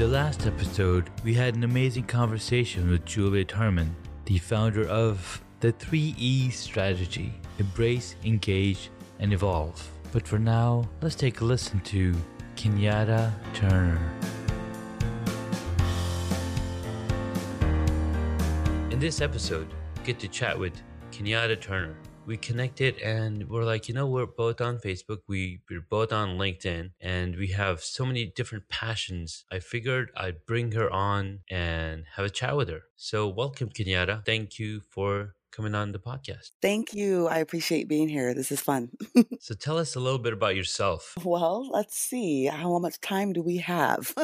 The last episode, we had an amazing conversation with Juliet Herman, the founder of the 3E strategy embrace, engage, and evolve. But for now, let's take a listen to Kenyatta Turner. In this episode, get to chat with Kenyatta Turner. We connected and we're like, you know, we're both on Facebook, we, we're both on LinkedIn, and we have so many different passions. I figured I'd bring her on and have a chat with her. So, welcome, Kenyatta. Thank you for coming on the podcast. Thank you. I appreciate being here. This is fun. so tell us a little bit about yourself. Well, let's see. How much time do we have?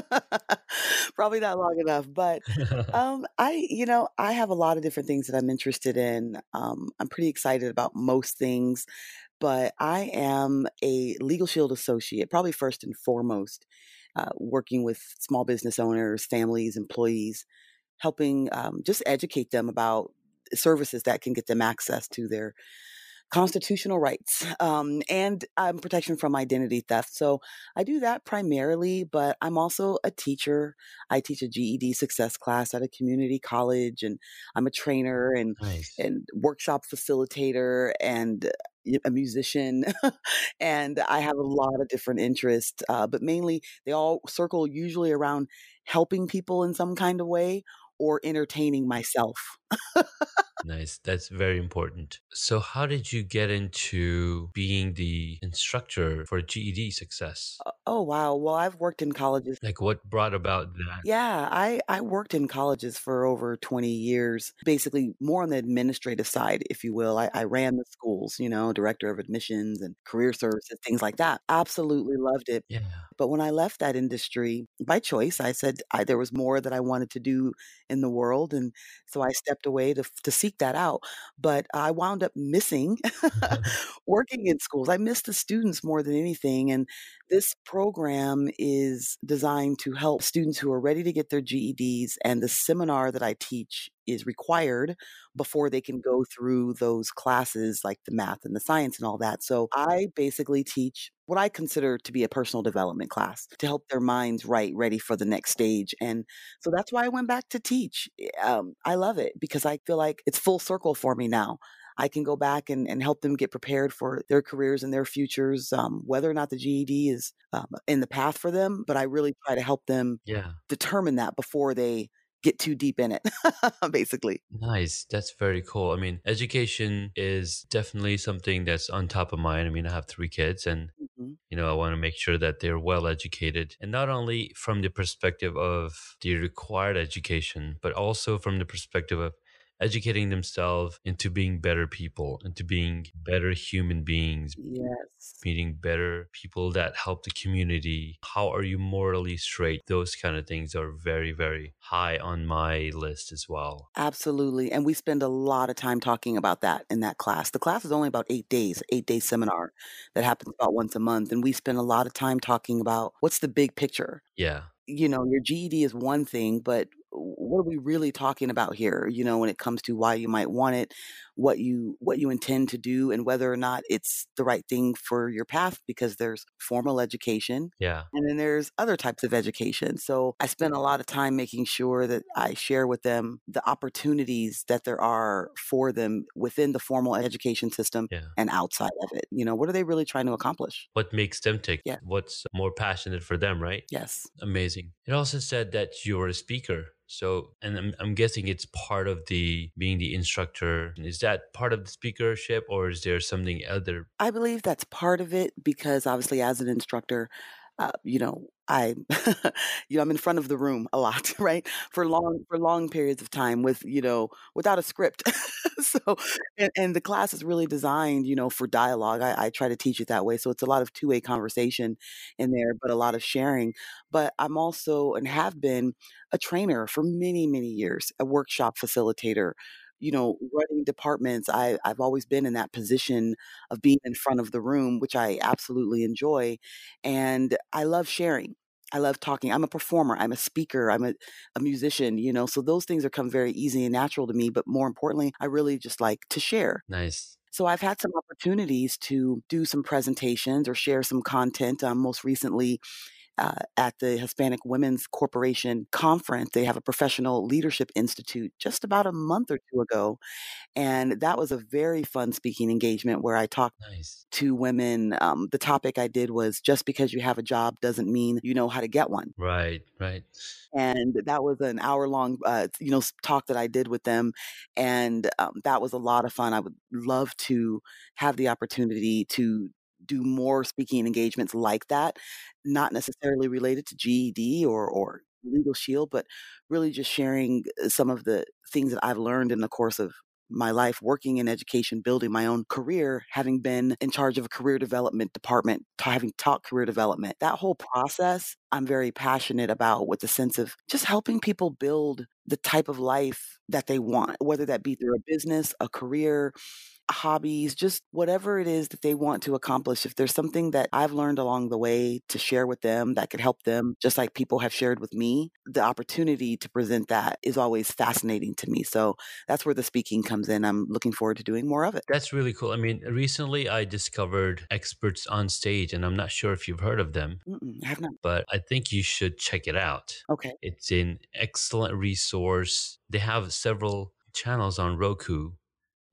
Probably not long enough, but um, I, you know, I have a lot of different things that I'm interested in. Um, I'm pretty excited about most things, but I am a Legal Shield associate, probably first and foremost, uh, working with small business owners, families, employees helping um, just educate them about services that can get them access to their constitutional rights um, and um, protection from identity theft. So I do that primarily, but I'm also a teacher. I teach a GED success class at a community college, and I'm a trainer and nice. and workshop facilitator and a musician and i have a lot of different interests uh, but mainly they all circle usually around helping people in some kind of way or entertaining myself. Nice. That's very important. So, how did you get into being the instructor for GED success? Uh, oh, wow. Well, I've worked in colleges. Like, what brought about that? Yeah, I, I worked in colleges for over 20 years, basically more on the administrative side, if you will. I, I ran the schools, you know, director of admissions and career services, things like that. Absolutely loved it. Yeah. But when I left that industry by choice, I said I, there was more that I wanted to do in the world. And so I stepped away to, to seek that out. But I wound up missing mm-hmm. working in schools. I missed the students more than anything. And this program is designed to help students who are ready to get their GEDs. And the seminar that I teach is required before they can go through those classes like the math and the science and all that. So I basically teach what I consider to be a personal development class to help their minds right, ready for the next stage. And so that's why I went back to teach. Um, I love it because I feel like it's full circle for me now. I can go back and, and help them get prepared for their careers and their futures, um, whether or not the GED is um, in the path for them. But I really try to help them yeah. determine that before they get too deep in it, basically. Nice. That's very cool. I mean, education is definitely something that's on top of mind. I mean, I have three kids and, mm-hmm. you know, I want to make sure that they're well educated. And not only from the perspective of the required education, but also from the perspective of educating themselves into being better people, into being better human beings. Yes. Meeting better people that help the community. How are you morally straight? Those kind of things are very, very high on my list as well. Absolutely. And we spend a lot of time talking about that in that class. The class is only about eight days, eight day seminar that happens about once a month. And we spend a lot of time talking about what's the big picture. Yeah you know, your GED is one thing, but what are we really talking about here you know when it comes to why you might want it what you what you intend to do and whether or not it's the right thing for your path because there's formal education yeah. and then there's other types of education. So i spend a lot of time making sure that i share with them the opportunities that there are for them within the formal education system yeah. and outside of it you know what are they really trying to accomplish? What makes them tick yeah. what's more passionate for them right? Yes. Amazing. It also said that you're a speaker so, and I'm, I'm guessing it's part of the being the instructor. Is that part of the speakership or is there something other? I believe that's part of it because obviously, as an instructor, uh, you know, I you know, I'm in front of the room a lot, right? For long for long periods of time with, you know, without a script. So and and the class is really designed, you know, for dialogue. I I try to teach it that way, so it's a lot of two-way conversation in there, but a lot of sharing. But I'm also and have been a trainer for many, many years, a workshop facilitator, you know, running departments. I I've always been in that position of being in front of the room, which I absolutely enjoy, and I love sharing. I love talking. I'm a performer, I'm a speaker, I'm a a musician, you know, so those things are come very easy and natural to me, but more importantly, I really just like to share. Nice. So I've had some opportunities to do some presentations or share some content, um, most recently, uh, at the Hispanic Women's Corporation Conference. They have a professional leadership institute just about a month or 2 ago, and that was a very fun speaking engagement where I talked Nice. to women. Um, the topic I did was just because you have a job doesn't mean you know how to get one. Right, right. And that was an hour-long, uh, you know, talk that I did with them, and, um, that was a lot of fun. I would love to have the opportunity to do more speaking engagements like that, not necessarily related to GED or or Legal Shield, but really just sharing, uh, some of the things that I've learned in the course of my life working in education, building my own career, having been in charge of a career development department, having taught career development. That whole process, I'm very passionate about with the sense of just helping people build the type of life that they want, whether that be through a business, a career, hobbies, just whatever it is that they want to accomplish. If there's something that I've learned along the way to share with them that could help them, just like people have shared with me, the opportunity to present that is always fascinating to me. So that's where the speaking comes in. I'm looking forward to doing more of it. That's really cool. I mean, recently I discovered Experts on Stage, and I'm not sure if you've heard of them, Mm-mm, I have not. but I think you should check it out. Okay. It's an excellent resource. They have several channels on Roku,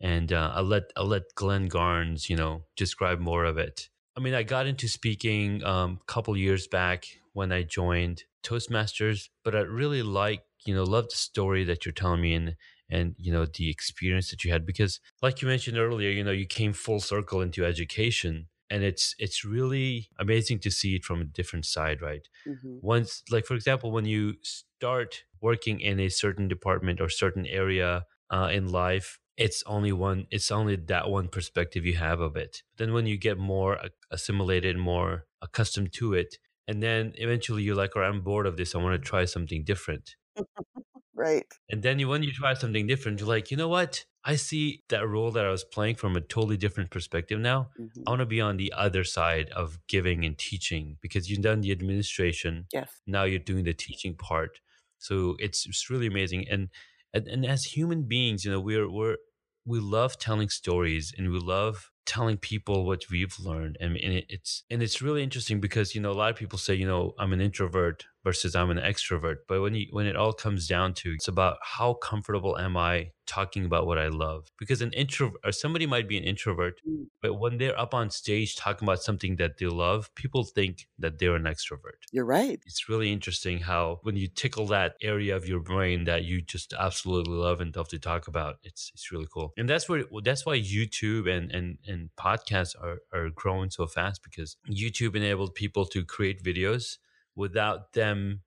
and uh, I'll let I'll let Glenn Garnes, you know, describe more of it. I mean, I got into speaking um, a couple years back when I joined Toastmasters, but I really like, you know, love the story that you're telling me and and you know the experience that you had because, like you mentioned earlier, you know, you came full circle into education, and it's it's really amazing to see it from a different side, right? Mhm. Once, like for example, when you start working in a certain department or certain area uh, in life, it's only one. It's only that one perspective you have of it. Then when you get more assimilated, more accustomed to it, and then eventually you're like, "All right, I'm bored of this. I want to try something different." Right. And then you, when you try something different, you're like, you know what? I see that role that I was playing from a totally different perspective now. I Mhm. want to be on the other side of giving and teaching because you've done the administration. Yes. Now you're doing the teaching part. So it's, it's really amazing. And, and and as human beings, you know, we're we're we love telling stories and we love telling people what we've learned. And, and it, it's and it's really interesting because you know a lot of people say you know i'm an introvert versus i'm an extrovert but when you when it all comes down to it's about how comfortable am i talking about what i love because an introvert or somebody might be an introvert Mm. but when they're up on stage talking about something that they love people think that they're an extrovert You're right. it's really interesting how when you tickle that area of your brain that you just absolutely love and love to talk about it's it's really cool and that's where that's why youtube and and and podcasts are are growing so fast because youtube enabled people to create videos without them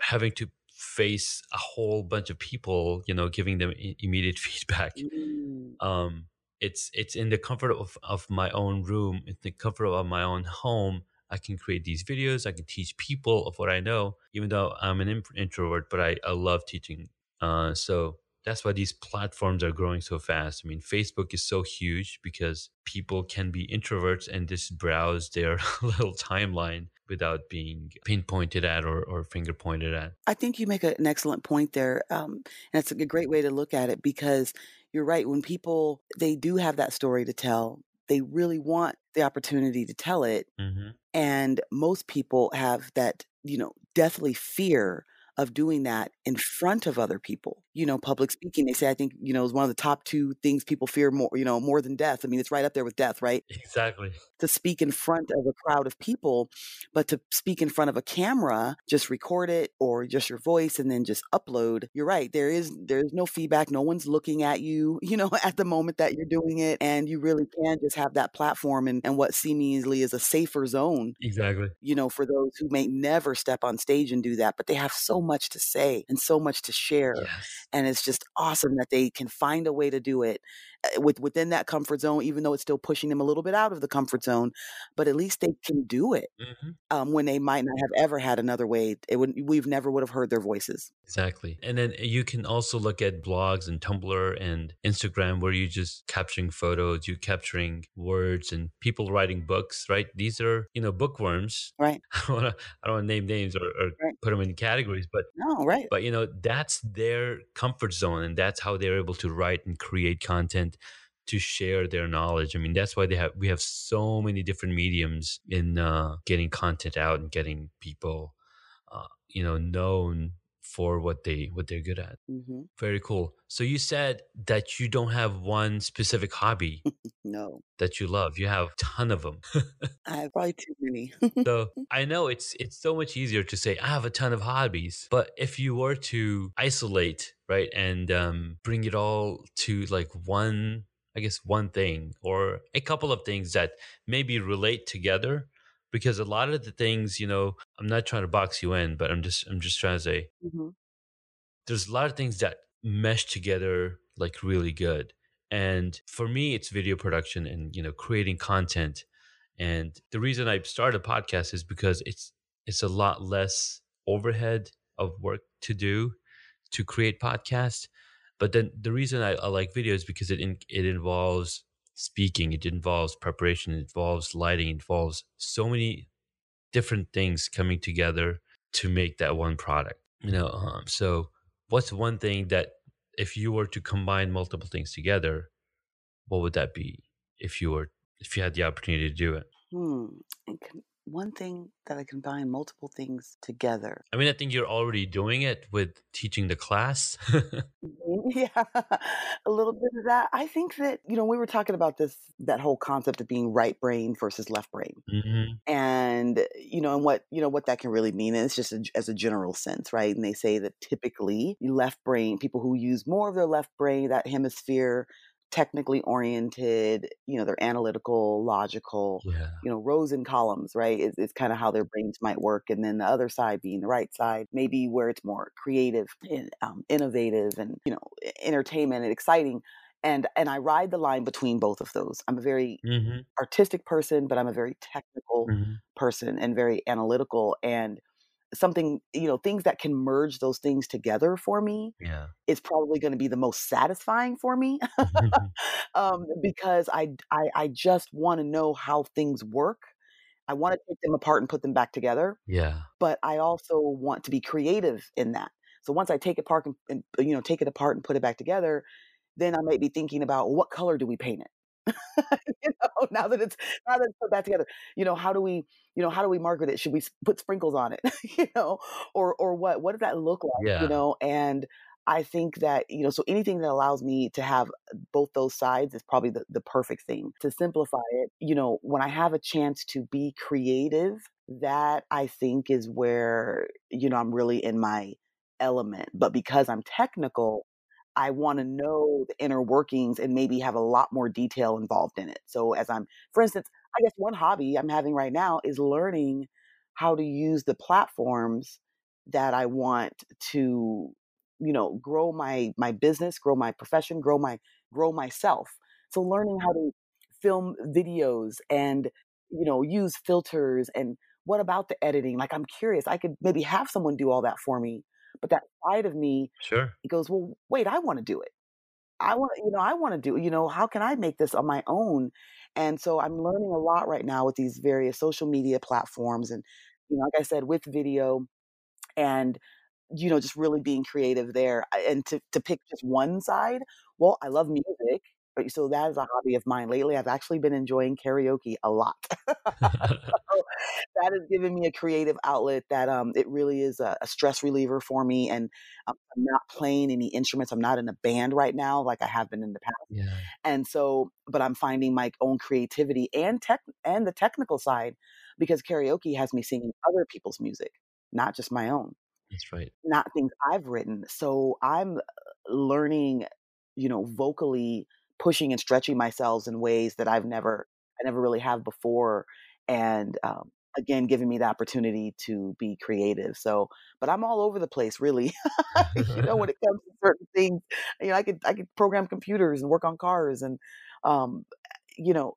having to face a whole bunch of people you know giving them i- immediate feedback. Mm. um it's it's in the comfort of, of my own room in the comfort of my own home i can create these videos i can teach people of what i know even though i'm an introvert but i, I love teaching. Uh, so that's why these platforms are growing so fast. I mean facebook is so huge because people can be introverts and just browse their little timeline without being pinpointed at or, or finger pointed at I think you make an excellent point there, um, and it's a great way to look at it because you're right, when people they do have that story to tell, they really want the opportunity to tell it, hmm and most people have that, you know, deathly fear of doing that in front of other people. You know, public speaking. They say, I think, you know, is one of the top 2 things people fear more you know, more than death. I mean, it's right up there with death, right? Exactly. To speak in front of a crowd of people, but to speak in front of a camera, just record it or just your voice and then just upload. You're right, there is there's no feedback, no one's looking at you, you know, at the moment that you're doing it, and you really can just have that platform and and what seemingly is a safer zone, Exactly. you know, for those who may never step on stage and do that, but they have so much to say and so much to share, Yes. And it's just awesome that they can find a way to do it, with within that comfort zone, even though it's still pushing them a little bit out of the comfort zone, but at least they can do it, Mhm. um, when they might not have ever had another way. It would we've never would have heard their voices. Exactly. And then you can also look at blogs and Tumblr and Instagram where you're just capturing photos, you're capturing words and people writing books, right? These are, you know, bookworms. Right. I don't don't wanna name names or, or Right. put them in categories, but No, right. but you know, that's their comfort zone and that's how they're able to write and create content to share their knowledge. I mean, that's why they have we have so many different mediums in uh, getting content out and getting people, uh, you know, known for what they what they're good at. Mhm. Very cool. So you said that you don't have one specific hobby No. that you love. You have a ton of them. I have probably too many. so I know it's it's so much easier to say I have a ton of hobbies, but if you were to isolate, right, and um, bring it all to like one, I guess one thing or a couple of things that maybe relate together, because a lot of the things, you know, I'm not trying to box you in, but I'm just I'm just trying to say Mhm. there's a lot of things that mesh together like really good. And for me, it's video production and you know creating content. And the reason I started a podcast is because it's it's a lot less overhead of work to do to create podcasts. But then the reason I, I like video is because it in, it involves speaking, it involves preparation, it involves lighting, it involves so many different things coming together to make that one product. You know, um, so what's one thing that if you were to combine multiple things together, what would that be? If you were if you had the opportunity to do it? Hmm. One thing that I combine multiple things together. I mean, I think you're already doing it with teaching the class. Mhm, yeah, a little bit of that. I think that, you know, we were talking about this that whole concept of being right brain versus left brain, hmm and, you know, and what you know, what that can really mean, and it's just a as a general sense, right? And they say that typically, left brain people who use more of their left brain, that hemisphere, technically oriented, you know, they're analytical, logical, Yeah. you know, rows and columns, right? Is is kinda how their brains might work, and then the other side being the right side, maybe where it's more creative and, um, innovative and, you know, entertainment and exciting, and and I ride the line between both of those. I'm a very hmm artistic person, but I'm a very technical hmm person and very analytical, and something you know, things that can merge those things together for me Yeah. is probably gonna be the most satisfying for me, um, because I just wanna know how things work. I wanna take them apart and put them back together, yeah. but I also want to be creative in that. So once I take it apart and and, you know, take it apart and put it back together, then I might be thinking about what color do we paint it? You know, now that it's now that it's put back together, you know, how do we you know, how do we market it? Should we put sprinkles on it? You know? Or or what what does that look like, you know? And I think that, you know, so anything that allows me to have both those sides is probably the the perfect thing. To simplify it, you know, when I have a chance to be creative, that I think is where, you know, I'm really in my element, but because I'm technical, I wanna know the inner workings and maybe have a lot more detail involved in it. So as I'm for instance, I guess one hobby I'm having right now is learning how to use the platforms that I want to, you know, grow my my business, grow my profession, grow my grow myself. So learning how to film videos and, you know, use filters and what about the editing? Like, I'm curious, I could maybe have someone do all that for me, but that side of me, Sure. it goes, "Well, wait, I wanna do it. I mm. wanna you know, I wanna do you know, how can I make this on my own?" And so I'm learning a lot right now with these various social media platforms and, you know, like I said, with video and, you know, just really being creative there. And to to pick just one side, well, I love music. So that is a hobby of mine. Lately, I've actually been enjoying karaoke a lot. So, that has given me a creative outlet that, um, it really is a a stress reliever for me, and I'm I'm not playing any instruments, I'm not in a band right now like I have been in the past, Yeah. and so but I'm finding my own creativity and tech and the technical side because karaoke has me singing other people's music, not just my own. That's right. Not things I've written, so I'm, uh, learning, you know, vocally pushing and stretching myself in ways that I've never I never really have before, and, um, again, giving me the opportunity to be creative, so but I'm all over the place, really, you know, when it comes to certain things, you know, I could I could program computers and work on cars and, um, you know,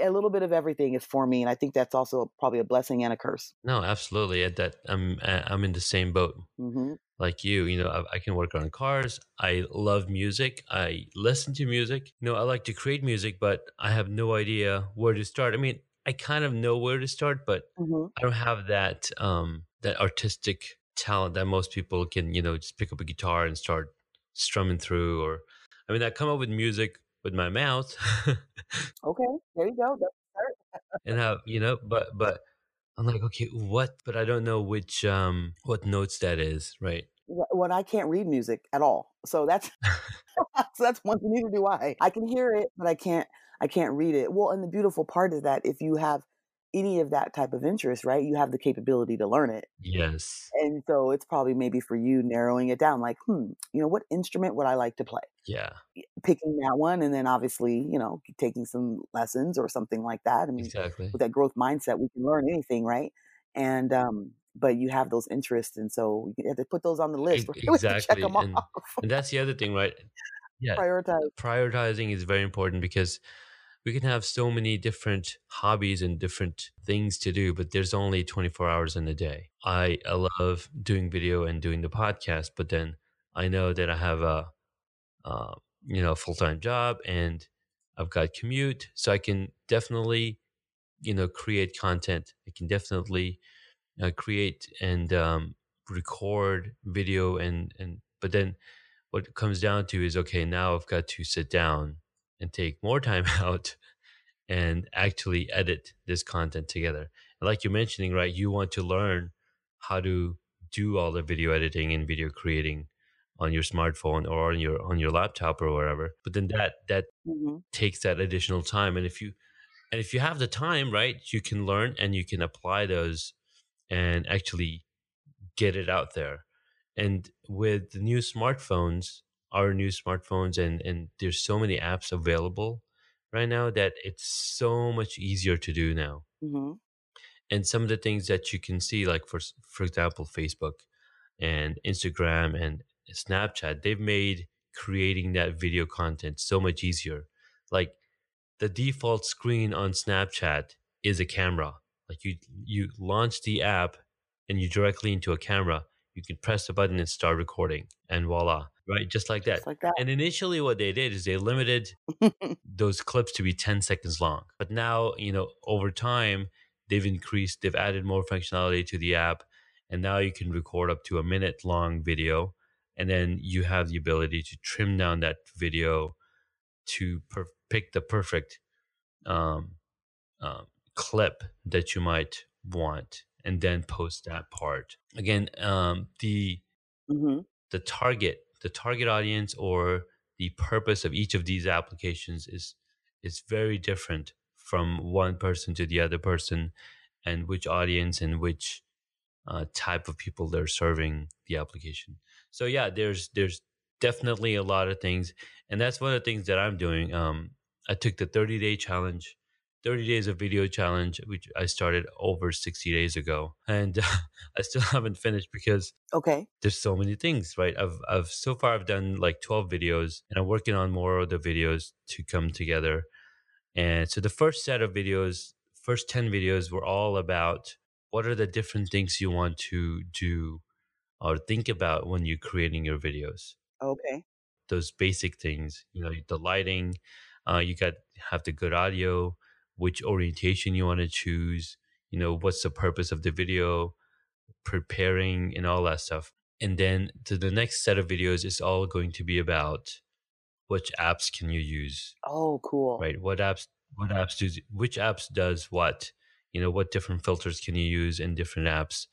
a little bit of everything is for me, and I think that's also probably a blessing and a curse. No, absolutely, at that I'm I'm in the same boat Mhm. Like you, you know, I I can work on cars, I love music, I listen to music, you know, I like to create music, but I have no idea where to start. I mean, I kind of know where to start, but Mhm. I don't have that, um, that artistic talent that most people can, you know, just pick up a guitar and start strumming through or I mean, I come up with music with my mouth. Okay, there you go, and have you know, but but I'm like, "Okay, what?" But I don't know which, um, what notes that is, right? Wh when I can't read music at all, so that's so that's one thing, neither do I. I can hear it, but I can't I can't read it. Well, and the beautiful part is that if you have any of that type of interest, right, you have the capability to learn it, Yes. and so it's probably maybe for you narrowing it down like, "Hmm, you know, what instrument would I like to play?" Yeah. Picking that one and then obviously, you know, taking some lessons or something like that. I mean, Exactly. with that growth mindset, we can learn anything, right? And, um, but you have those interests, and so you have to put those on the list, check exactly, and and that's the other thing, right? Yeah, Prioritize. prioritizing is very important because we can have so many different hobbies and different things to do, but there's only 24 hours in a day. I I love doing video and doing the podcast, but then I know that I have a, you know, full-time job and I've got commute, so I can definitely, you know, create content. I can definitely, uh, create and, um, record video and and but then what comes down to is, okay, now I've got to sit down and take more time out and actually edit this content together. And like you're mentioning, right, you want to learn how to do all the video editing and video creating on your smartphone or on your on your laptop or wherever. But then that that Mhm. takes that additional time. And if you and if you have the time, right, you can learn and you can apply those and actually get it out there. And with the new smartphones, our new smartphones, and and there's so many apps available right now that it's so much easier to do now. Mhm. And some of the things that you can see, like for for example, Facebook and Instagram and Snapchat, they've made creating that video content so much easier. Like the default screen on Snapchat is a camera. Like you you launch the app and you directly into a camera. You can press the button and start recording, and voila, right? Just like that. Just like that. And initially, what they did is they limited those clips to be 10 seconds long. But now, you know, over time, they've increased, they've added more functionality to the app. And now you can record up to a minute long video. And then you have the ability to trim down that video to per- pick the perfect um, um, clip that you might want and then post that part. Again, um, the Mhm. the target the target audience or the purpose of each of these applications is is very different from one person to the other person and which audience and which uh, type of people they're serving the application. So yeah there's there's definitely a lot of things. And that's one of the things that i'm doing. Um, i took the 30 day challenge 30 days of video challenge which i started over 60 days ago and i still haven't finished because Okay. there's so many things, right? I've I've so far I've done like 12 videos and I'm working on more of the videos to come together. And so the first set of videos, first 10 videos were all about what are the different things you want to do or think about when you're creating your videos. Okay. Those basic things, you know, the lighting, uh, you got have the good audio, which orientation you want to choose, you know, what's the purpose of the video, preparing and all that stuff. And then to the next set of videos is all going to be about which apps can you use, Oh, cool. right? What apps what apps do which apps does what? You know, what different filters can you use in different apps?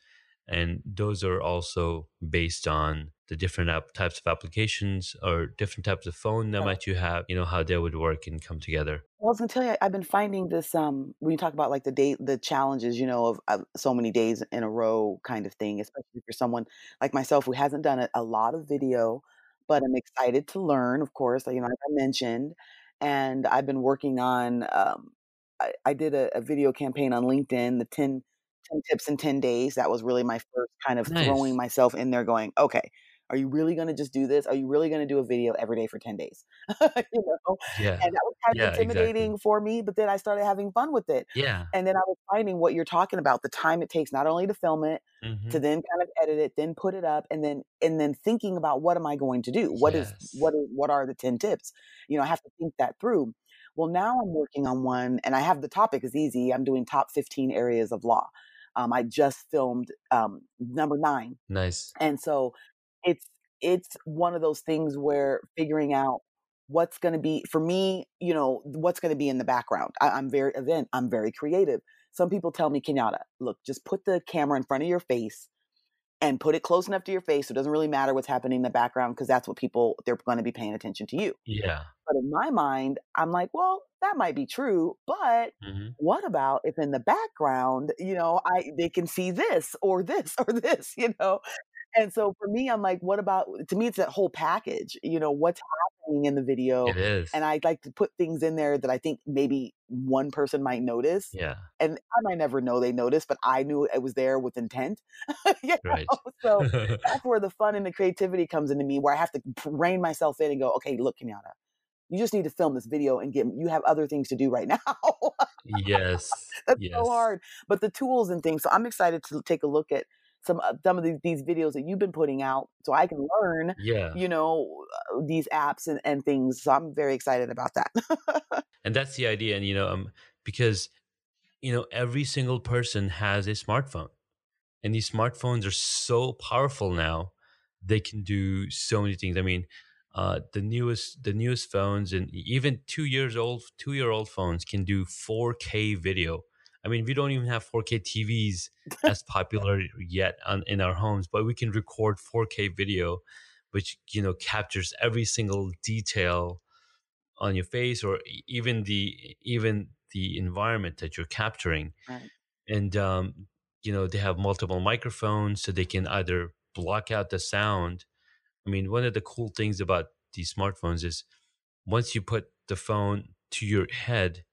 And those are also based on the different app types of applications or different types of phone that Yeah. might you have, you know, how they would work and come together. Well, I was gonna tell you, I've been finding this, um, when you talk about, like, the day the challenges, you know, of of so many days in a row kind of thing, especially for someone like myself who hasn't done a a lot of video, but I'm excited to learn, of course, you know, like I mentioned, and I've been working on, um I I did a a video campaign on LinkedIn, the 10 10 tips in 10 days, that was really my first kind of throwing myself in there going, "Okay, are you really gonna just do this? Are you really gonna do a video every day for 10 days?" You know? Yeah. And that was kind of Yeah, exactly. intimidating for me, but then I started having fun with it. Yeah. And then I was finding what you're talking about, the time it takes not only to film it, to Mhm. then kind of edit it, then put it up, and then and then thinking about what am I going to do? What is Yes. what is what are the 10 tips? You know, I have to think that through. Well, now I'm working on one, and I have the topic is easy. I'm doing top 15 areas of law. Um, I just filmed, um, number 9. Nice. And so it's it's one of those things where figuring out what's gonna be for me, you know, what's gonna be in the background. I I'm very event I'm very creative. Some people tell me, "Kenyatta, look, just put the camera in front of your face and put it close enough to your face so it doesn't really matter what's happening in the background because that's what people they're gonna be paying attention to you." Yeah. But in my mind, I'm like, "Well, that might be true, but Mhm. what about if in the background, you know, I they can see this or this or this," you know? And so for me, I'm like, what about to me, it's that whole package, you know, what's happening in the video, It is. and I'd like to put things in there that I think maybe one person might notice, Yeah. and I might never know they noticed, but I knew it was there with intent, Right. So that's where the fun and the creativity comes into me, where I have to rein myself in and go, "Okay, look, Kenyatta, you just need to film this video and get you have other things to do right now." Yes. That's so hard, but the tools and things so I'm excited to take a look at some, some of these these videos that you've been putting out so I can learn, Yeah. you know, uh, these apps and and things, so I'm very excited about that. And that's the idea, and, you know, um, because, you know, every single person has a smartphone, and these smartphones are so powerful now, they can do so many things. I mean, uh, the newest the newest phones and even 2 years old two-year-old phones can do 4K video. I mean, we don't even have 4K TVs as popular yet on in our homes, but we can record 4K video, which, you know, captures every single detail on your face or even the even the environment that you're capturing. Right. And, um, you know, they have multiple microphones so they can either block out the sound. I mean, one of the cool things about these smartphones is once you put the phone to your head,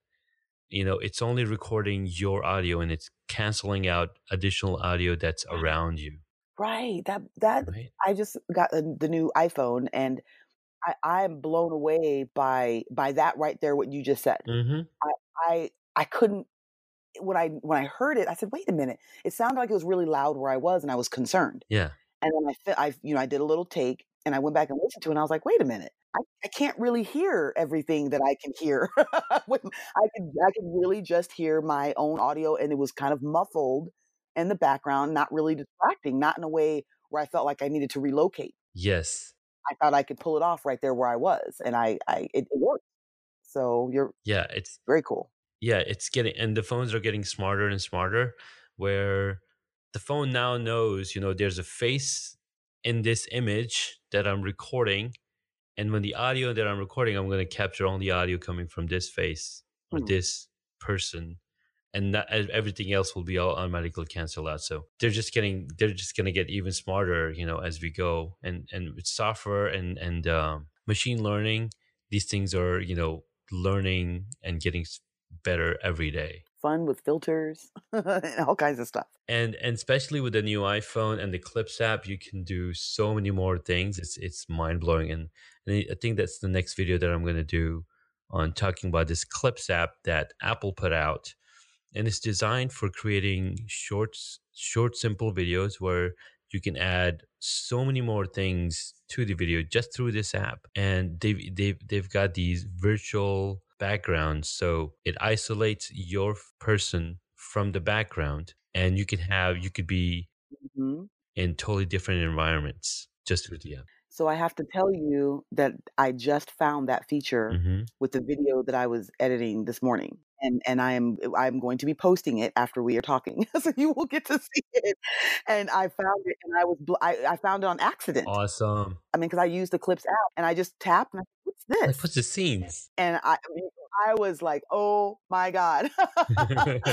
you know, it's only recording your audio and it's canceling out additional audio that's around you, Right, that that right? I just got the the new iPhone, and I I'm blown away by by that right there, what you just said. Mhm. I I I couldn't when I when I heard it, I said, "Wait a minute." It sounded like it was really loud where I was, and I was concerned. Yeah. And then I I you know, I did a little take, and I went back and listened to it, and I was like, "Wait a minute. I I can't really hear everything that I can hear." I could I could really just hear my own audio, and it was kind of muffled in the background, not really distracting, not in a way where I felt like I needed to relocate. Yes. I thought I could pull it off right there where I was, and I I it it worked. So you're Yeah, it's very cool. Yeah, it's getting and the phones are getting smarter and smarter where the phone now knows, you know, there's a face in this image that I'm recording. And when the audio that I'm recording, I'm going to capture only audio coming from this face or Hmm. this person. And that, everything else will be all automatically canceled out. So they're just getting, they're just going to get even smarter, you know, as we go. And and with software and and um, machine learning, these things are, you know, learning and getting better every day. Fun with filters and all kinds of stuff. And and especially with the new iPhone and the Clips app, you can do so many more things. It's it's mind blowing, and, and I think that's the next video that I'm going to do on talking about this Clips app that Apple put out, and it's designed for creating short, short, simple videos where you can add so many more things to the video just through this app. And they've they've they've got these virtual backgrounds, so it isolates your person from the background, and you can have you could be Mhm. in totally different environments just through the app. So I have to tell you that I just found that feature Mhm. with the video that I was editing this morning, and and I am I'm going to be posting it after we are talking, so you will get to see it, and I found it, and I was bl I I found it on accident. Awesome. I mean, because I used the Clips app, and I just tapped, and I "What's Like, this?" what's the scenes? And I I mean, I was like, "Oh my god."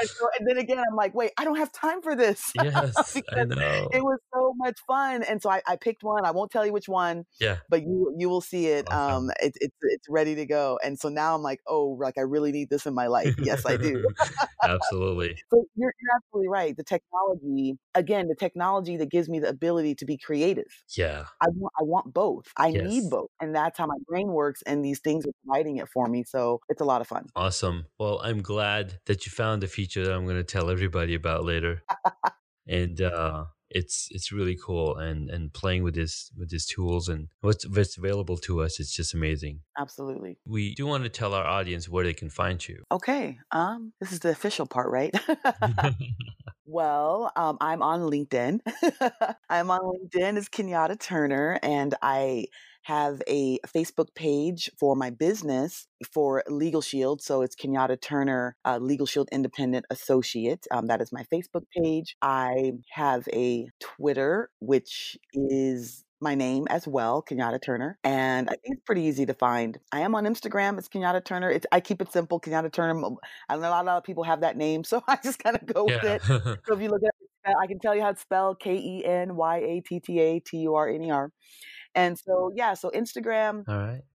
And so and then again, I'm like, "Wait, I don't have time for this." Yes, I know. it was so much fun, and so I I picked one, I won't tell you which one, Yeah. but you you will see it, um, Awesome. it's it's ready to go, and so now I'm like, "Oh, like, I really need this in my life." Yes, I do. Absolutely. So you're you're absolutely right, the technology again, the technology that gives me the ability to be creative. Yeah. I want I want both, I need both, and that's how my brain works, and these things are providing it for me, so it's a lot of fun. Awesome. Well, I'm glad that you found the feature that I'm gonna tell everybody about later. And, uh, it's it's really cool, and and playing with this with these tools and what's what's available to us, it's just amazing. Absolutely. We do wanna tell our audience where they can find you. Okay, um, this is the official part, right? Well, um, I'm on LinkedIn. I'm on LinkedIn as Kenyatta Turner, and I have a Facebook page for my business for Legal Shield, so it's Kenyatta Turner, uh, Legal Shield Independent Associate, um, that is my Facebook page. I have a Twitter, which is my name as well, Kenyatta Turner, and I think it's pretty easy to find. I am on Instagram, it's Kenyatta Turner, it's I keep it simple, Kenyatta Turner, I know a lot of people have that name, so I just kinda go with it. So if you look at it, I can tell you how to spell K-E-N-Y-A-T-T-A-T-U-R-N-E-R. And so, yeah, so Instagram.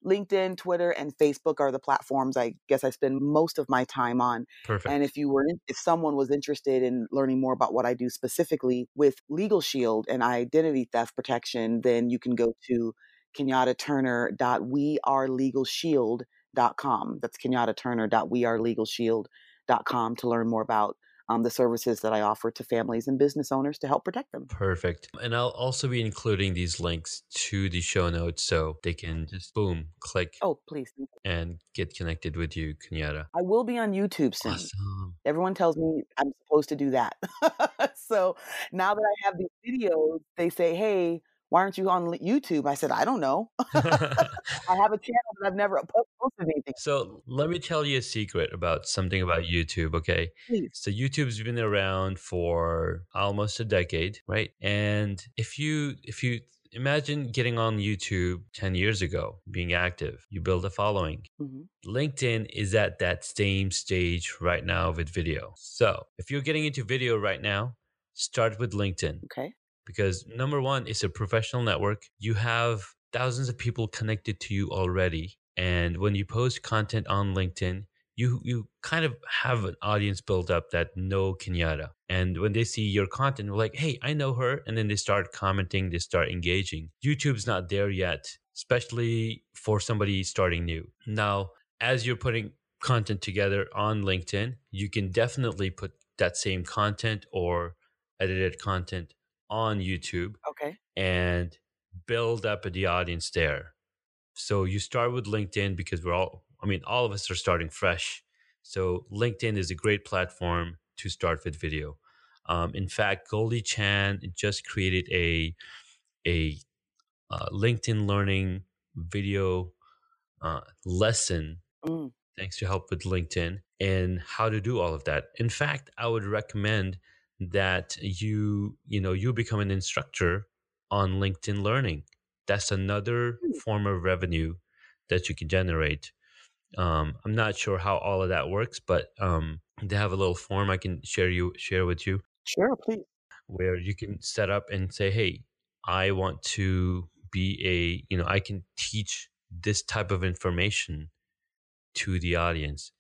LinkedIn, Twitter, and Facebook are the platforms I guess I spend most of my time on, Perfect. and if you were in if someone was interested in learning more about what I do specifically with Legal Shield and identity theft protection, then you can go to kenyattaturner.wearelegalshield.com. That's kenyattaturner.wearelegalshield.com to learn more about, um, the services that I offer to families and business owners to help protect them. Perfect. And I'll also be including these links to the show notes so they can just boom, click Oh, please. And get connected with you, Kenyatta. I will be on YouTube soon. Awesome. Everyone tells me I'm supposed to do that. So, now that I have these videos, they say, "Hey, why aren't you on YouTube?" I said, "I don't know." I have a channel, but I've never posted anything. So, let me tell you a secret about something about YouTube, okay? Please. So, YouTube's been around for almost a decade, right? And if you if you imagine getting on YouTube 10 years ago, being active, you build a following. Mhm. LinkedIn is at that same stage right now with video. So, if you're getting into video right now, start with LinkedIn Okay. Because number 1, it's a professional network. You have thousands of people connected to you already, and when you post content on LinkedIn, you you kind of have an audience built up that know Kenyatta. And when they see your content, they're like, "Hey, I know her," and then they start commenting, they start engaging. YouTube's not there yet, especially for somebody starting new. Now, as you're putting content together on LinkedIn, you can definitely put that same content or edited content on YouTube Okay. and build up the audience there. So you start with LinkedIn because we're all I mean, all of us are starting fresh. So LinkedIn is a great platform to start with video. Um, in fact, Goldie Chan just created a a uh, LinkedIn learning video uh, lesson Mm. thanks to help with LinkedIn and how to do all of that. In fact, I would recommend that you you know you become an instructor on LinkedIn Learning. That's another Hmm. form of revenue that you can generate. Um, I'm not sure how all of that works, but um, they have a little form I can share you share with you Sure, please. where you can set up and say, "Hey, I want to be a you know I can teach this type of information to the audience,"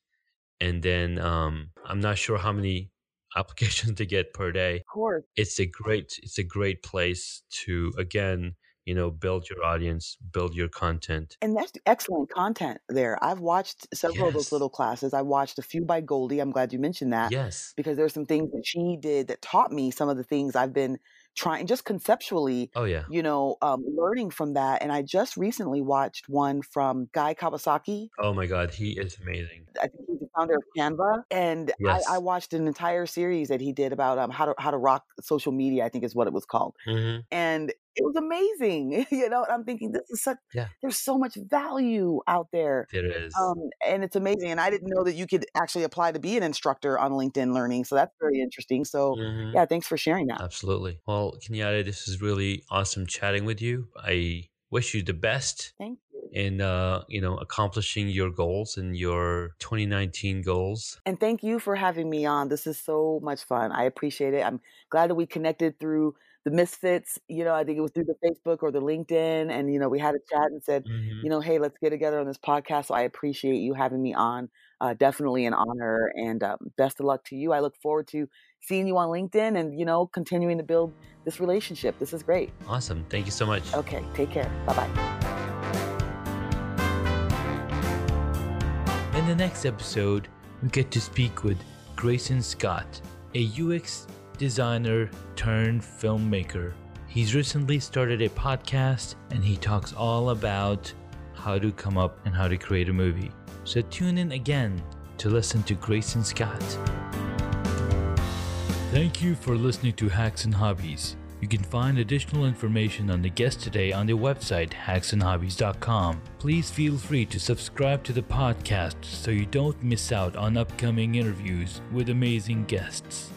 and then um, I'm not sure how many applications to get per day. Of course. It's a great it's a great place to again you know build your audience, build your content. And that's excellent content there. I've watched several of those little classes. I watched a few by Goldie, I'm glad you mentioned that, Yes. because there's some things that she did that taught me some of the things I've been trying just conceptually, Oh yeah. you know, um, learning from that, and I just recently watched one from Guy Kawasaki. Oh my God, he is amazing. I think he's the founder of Canva, and I I watched an entire series that he did about, um, how to how to rock social media, I think is what it was called. Mhm. And it was amazing. you know, I'm thinking this is such yeah. there's so much value out there. There is. Um, and it's amazing. And I didn't know that you could actually apply to be an instructor on LinkedIn Learning. So that's very interesting. So mm-hmm. yeah, thanks for sharing that. Absolutely. Well, Kenyatta, this is really awesome chatting with you. I wish you the best. Thank in uh, you know accomplishing your goals and your 2019 goals. And thank you for having me on. This is so much fun. I appreciate it. I'm glad that we connected through the misfits you know i think it was through the facebook or the linkedin and you know we had a chat and said mm-hmm. you know hey let's get together on this podcast so i appreciate you having me on uh, definitely an honor and um, best of luck to you. I look forward to seeing you on linkedin and you know continuing to build this relationship. This is great. Awesome. Thank you so much. Okay take care. Bye bye In the next episode, we get to speak with Grayson Scott, a UX designer turned filmmaker. He's recently started a podcast and he talks all about how to come up and how to create a movie. So tune in again to listen to Grayson Scott. Thank you for listening to Hacks and Hobbies. You can find additional information on the guest today on the website hacksandhobbies.com. Please feel free to subscribe to the podcast so you don't miss out on upcoming interviews with amazing guests.